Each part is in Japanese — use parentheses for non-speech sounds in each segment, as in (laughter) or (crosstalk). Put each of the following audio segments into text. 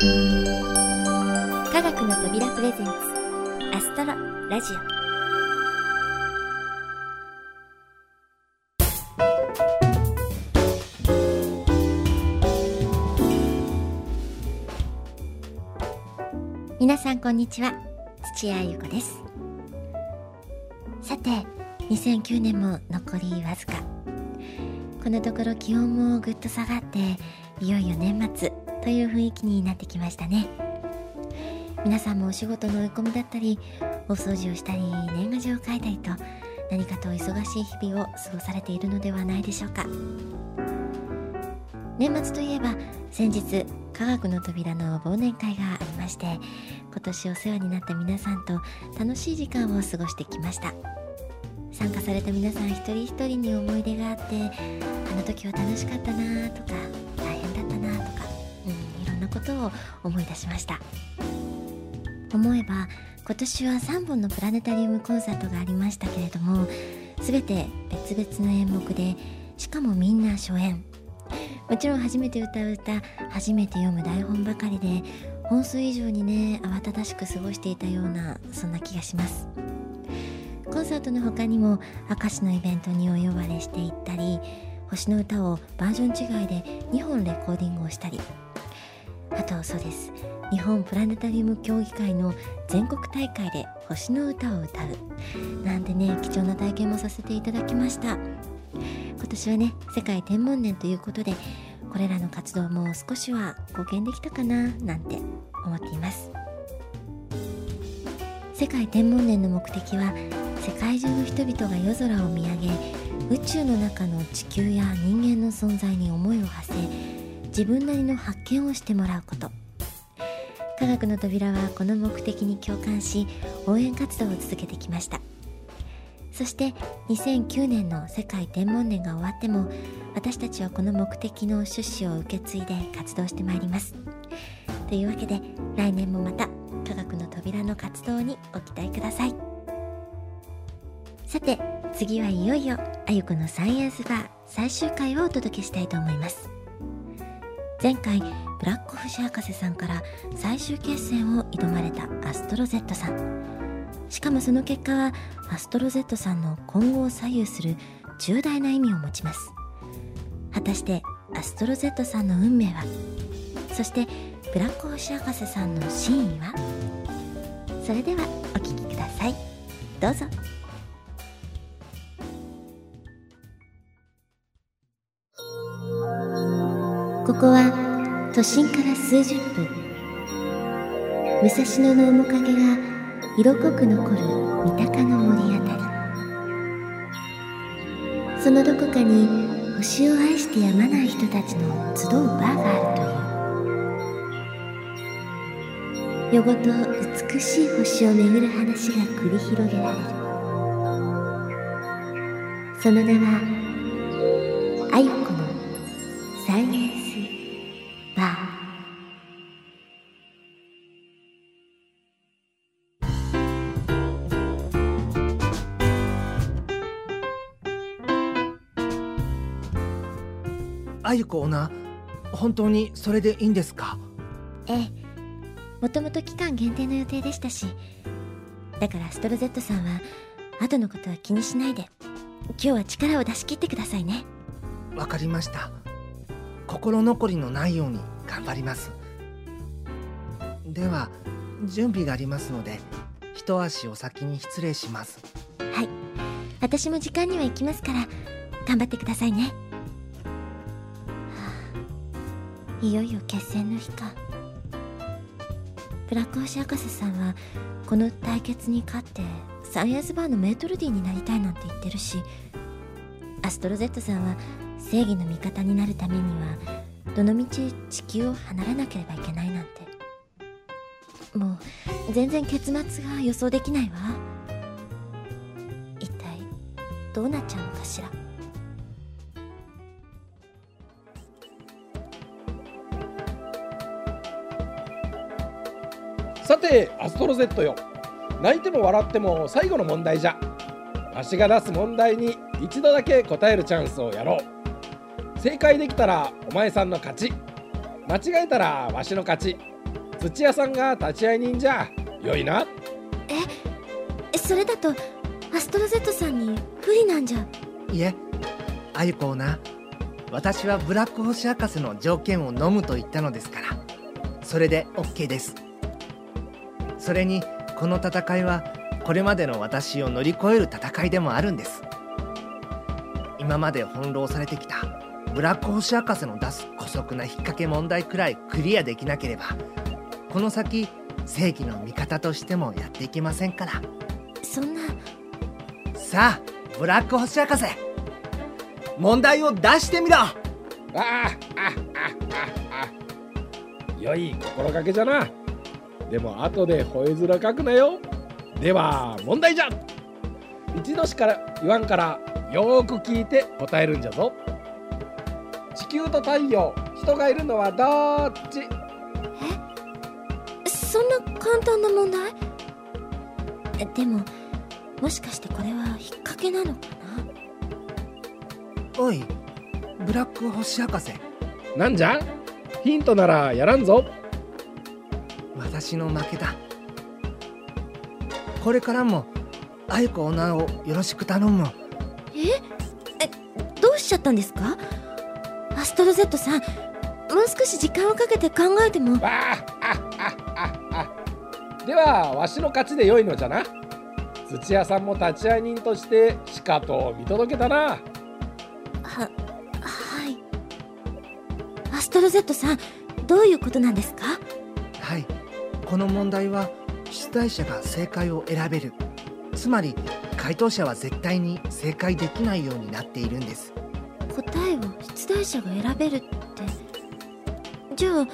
科学の扉プレゼンツアストロラジオ。皆さんこんにちは土屋ゆ子です。さて2009年も残りわずか。このところ気温もぐっと下がっていよいよ年末。という雰囲気になってきましたね。皆さんもお仕事の追い込みだったりお掃除をしたり年賀状を書いたりと何かと忙しい日々を過ごされているのではないでしょうか。年末といえば先日科学の扉の忘年会がありまして今年お世話になった皆さんと楽しい時間を過ごしてきました。参加された皆さん一人一人に思い出があってあの時は楽しかったなとかことを思い出しました。思えば今年は3本のプラネタリウムコンサートがありましたけれども全て別々の演目でしかもみんな初演。もちろん初めて歌う歌初めて読む台本ばかりで本数以上にね慌ただしく過ごしていたようなそんな気がします。コンサートの他にも明石のイベントにお呼ばれしていったり星の歌をバージョン違いで2本レコーディングをしたりあとそうです。日本プラネタリウム協議会の全国大会で星の歌を歌う。なんてね貴重な体験もさせていただきました。今年はね世界天文年ということでこれらの活動も少しは貢献できたかななんて思っています。世界天文年の目的は世界中の人々が夜空を見上げ宇宙の中の地球や人間の存在に思いを馳せ自分なりの発見をしてもらうこと。科学の扉はこの目的に共感し応援活動を続けてきました。そして2009年の世界天文年が終わっても私たちはこの目的の趣旨を受け継いで活動してまいります。というわけで来年もまた科学の扉の活動にご期待ください。さて次はいよいよあゆこのサイエンスバー最終回をお届けしたいと思います。前回ブラック星博士さんから最終決戦を挑まれたアストロ Z さん。しかもその結果はアストロ Z さんの今後を左右する重大な意味を持ちます。果たしてアストロ Z さんの運命は？そしてブラック星博士さんの真意は？それではお聴きください。どうぞ。ここは都心から数十分。武蔵野の面影が色濃く残る三鷹の森あたり。そのどこかに星を愛してやまない人たちの集うバーがあるという。夜ごと美しい星を巡る話が繰り広げられる。その名はあゆこオーナー本当にそれでいいんですか？ええもともと期間限定の予定でしたしだからストロ Z さんは後のことは気にしないで今日は力を出し切ってくださいね。わかりました。心残りのないように頑張ります。では準備がありますので一足お先に失礼します。はい。私も時間には行きますから頑張ってくださいねいよいよ決戦の日か。ブラック星博士さんはこの対決に勝ってサイエンスバーのメートルディになりたいなんて言ってるしアストロ Z さんは正義の味方になるためにはどのみち地球を離れなければいけないなんて。もう全然結末が予想できないわ。一体どうなっちゃうのかしら。てアストロ Z よ。泣いても笑っても最後の問題じゃ。わしが出す問題に一度だけ答えるチャンスをやろう。正解できたらお前さんの勝ち。間違えたらわしの勝ち。土屋さんが立ち会い人じゃ。よいな。えそれだとアストロゼットさんに不利なんじゃ。いえあゆこをな。私はブラック星博士の条件を飲むと言ったのですから。それで OK ですそれにこの戦いはこれまでの私を乗り越える戦いでもあるんです。今まで翻弄されてきたブラック星博士の出す姑息な引っ掛け問題くらいクリアできなければこの先正義の味方としてもやっていけませんから。そんな。さあブラック星博士問題を出してみろ。ああああああ。良い心がけじゃなでも後で吠え面かくなよ。では問題じゃ。一度しから言わんからよーく聞いて答えるんじゃぞ。地球と太陽人がいるのはどっち？そんな簡単な問題？えでももしかしてこれは引っ掛けなのかな？おいブラック星博士。なんじゃ？ヒントならやらんぞ私の負けだ。これからもあゆこオーナーをよろしく頼む。え？えどうしちゃったんですか？アストロゼットさんもう少し時間をかけて考えても。わあああああではわしの勝ちで良いのじゃな。土屋さんも立ち会い人としてしかと見届けたな。ははい。アストロゼットさんどういうことなんですか？はいこの問題は出題者が正解を選べる。つまり回答者は絶対に正解できないようになっているんです。答えを出題者が選べるって。じゃあ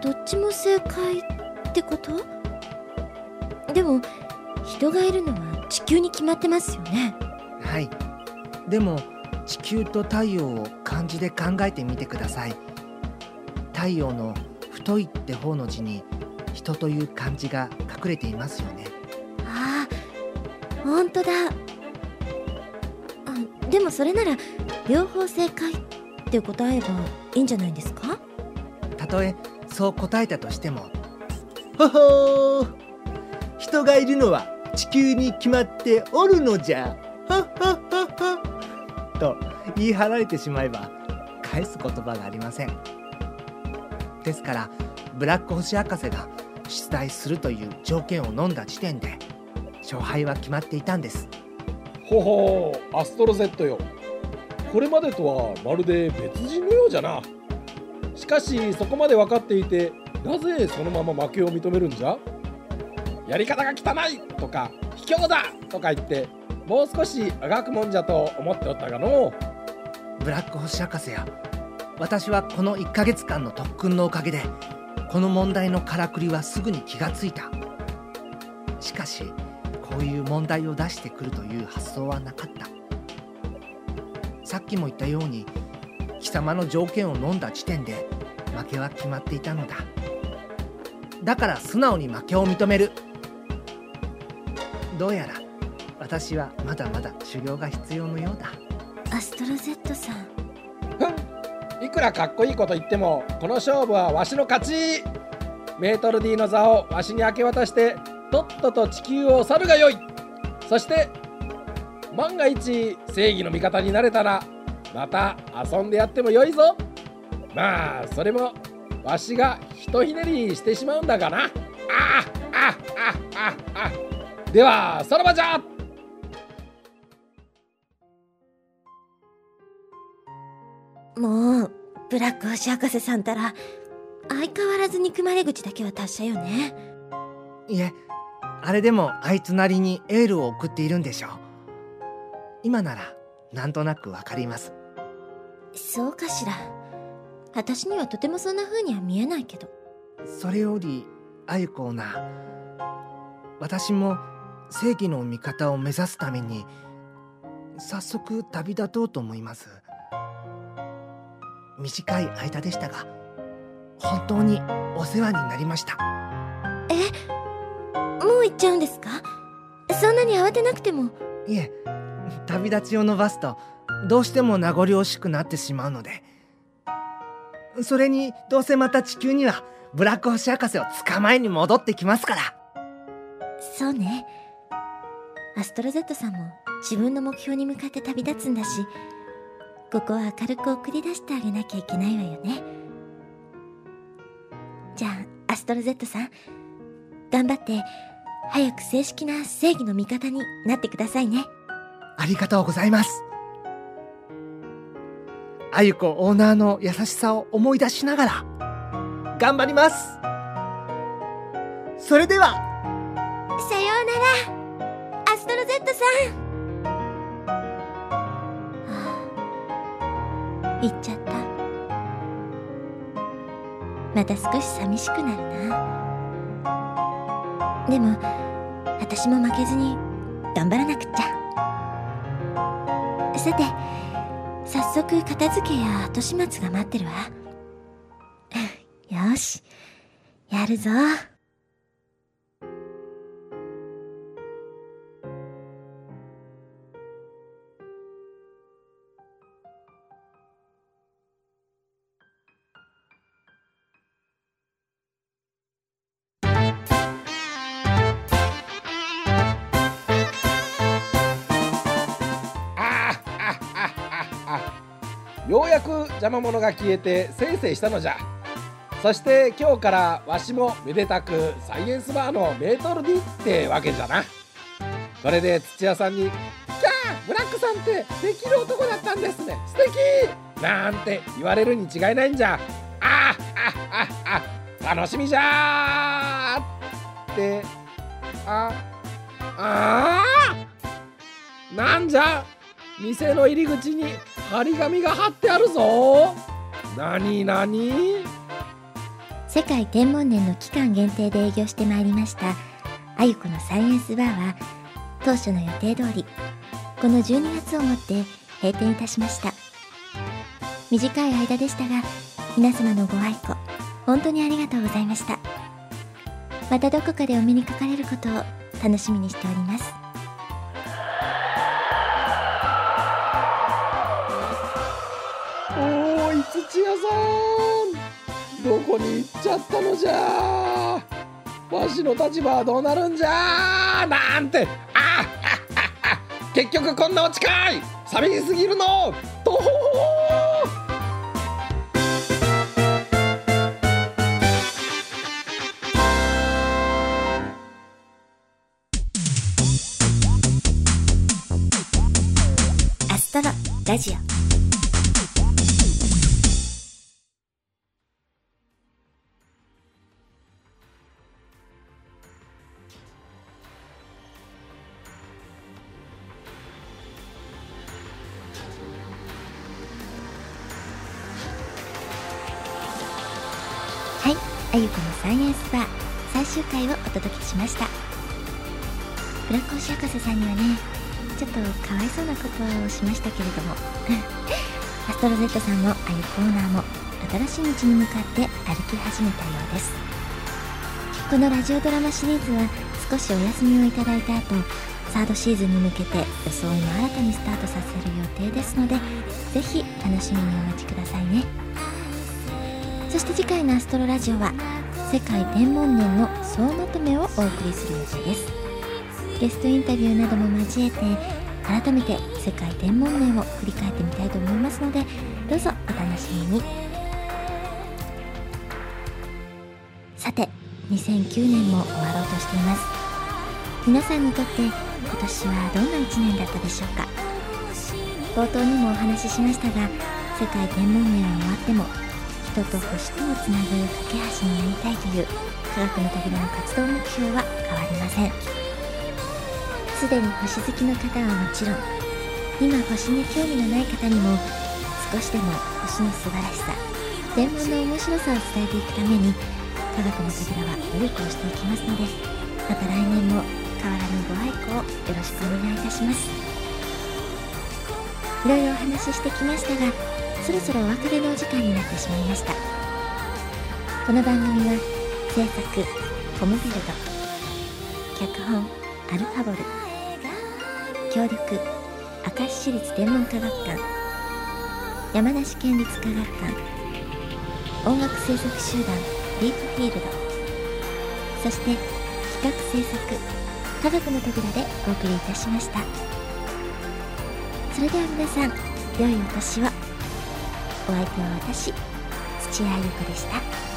どっちも正解ってこと？でも人がいるのは地球に決まってますよね。はい。でも地球と太陽を漢字で考えてみてください。太陽の太いって方の字に人という漢字が隠れていますよね。ああ本当だ。あでもそれなら両方正解って答えばいいんじゃないんですか？たとえそう答えたとしても。ほほー。人がいるのは地球に決まっておるのじゃ。はっはっはっはと言い張られてしまえば返す言葉がありません。ですからブラック星博士が出題するという条件を飲んだ時点で勝敗は決まっていたんです。ほほうアストロ Z よ。これまでとはまるで別人のようじゃな。しかしそこまで分かっていてなぜそのまま負けを認めるんじゃ？やり方が汚いとか卑怯だとか言ってもう少しあがくもんじゃと思っておったがの。ブラック星博士や私はこの1ヶ月間の特訓のおかげでこの問題のからくりはすぐに気がついた。しかしこういう問題を出してくるという発想はなかった。さっきも言ったように貴様の条件を飲んだ時点で負けは決まっていたのだ。だから素直に負けを認める。どうやら私はまだまだ修行が必要のようだ。アストロ Z さんふん。くらかっこいいこと言ってもこの勝負はわしの勝ち。メートル D の座をわしに明け渡してとっとと地球を去るがよい。そして万が一正義の味方になれたらまた遊んでやってもよいぞ。まあそれもわしがひとひねりしてしまうんだがな。ああああああではさらばじゃ。もうブラック星博士さんたら相変わらず憎まれ口だけは達者よね。いえあれでもあいつなりにエールを送っているんでしょう。今ならなんとなくわかります。そうかしら。私にはとてもそんな風には見えないけど。それよりあゆこな私も正義の味方を目指すために早速旅立とうと思います短い間でしたが本当にお世話になりました。もう行っちゃうんですか？そんなに慌てなくても。いえ旅立ちを伸ばすとどうしても名残惜しくなってしまうので。それにどうせまた地球にはブラック星博士を捕まえに戻ってきますから。そうね。アストロゼットさんも自分の目標に向かって旅立つんだしここは明るく送り出してあげなきゃいけないわよね。じゃあアストロゼットさん頑張って早く正式な正義の味方になってくださいね。ありがとうございます。あゆこオーナーの優しさを思い出しながら頑張ります。それでは。さようならアストロゼットさん行っちゃった。また少し寂しくなるな。でも私も負けずに頑張らなくっちゃ。さて早速片付けや後始末が待ってるわ。よしやるぞ。ようやく邪魔者が消えてせいせいしたのじゃ。そして今日からわしもめでたくサイエンスバーのメートル D ってわけじゃな。これで土屋さんに「キャーブラックさんってできる男だったんですね。素敵!なんて言われるに違いないんじゃ。ああああ楽しみじゃー。ってああー。なんじゃ店の入り口に。張り紙が貼ってあるぞ。なになに世界天文年の期間限定で営業してまいりました。あゆこのサイエンスバーは当初の予定通りこの12月をもって閉店いたしました。短い間でしたが皆様のご愛顧本当にありがとうございました。またどこかでお目にかかれることを楽しみにしております。土屋さん。どこに行っちゃったのじゃ。わしの立場はどうなるんじゃ。なんて。あ結局こんなお近い。寂しすぎるの。とほほほ。ラジオ。あゆこのサイエンスバー最終回をお届けしました。ブラック星博士さんにはねちょっとかわいそうなことをしましたけれども (laughs) アストロゼットさんもあゆコーナーも新しい道に向かって歩き始めたようです。このラジオドラマシリーズは少しお休みをいただいた後サードシーズンに向けて装いも新たにスタートさせる予定ですのでぜひ楽しみにお待ちくださいね。そして次回のアストロラジオは世界天文年の総まとめをお送りする予定です。ゲストインタビューなども交えて改めて世界天文年を振り返ってみたいと思いますのでどうぞお楽しみに。さて2009年も終わろうとしています。皆さんにとって今年はどんな1年だったでしょうか。冒頭にもお話ししましたが世界天文年は終わっても人と星とをつなぐ架け橋になりたいという科学の扉の活動目標は変わりません。すでに星好きの方はもちろん今星に興味のない方にも少しでも星の素晴らしさ天文の面白さを伝えていくために科学の扉は努力をしていきますのでまた来年も変わらぬご愛顧をよろしくお願いいたします。いろいろお話ししてきましたがそろそろお別れのお時間になってしまいました。この番組は制作ホムフィールド脚本アルファボル協力明石市立天文科学館山梨県立科学館音楽制作集団ディープフィールドそして企画制作科学の扉でお送りいたしました。それでは皆さん良いお年を。お相手は私土屋ゆ子でした。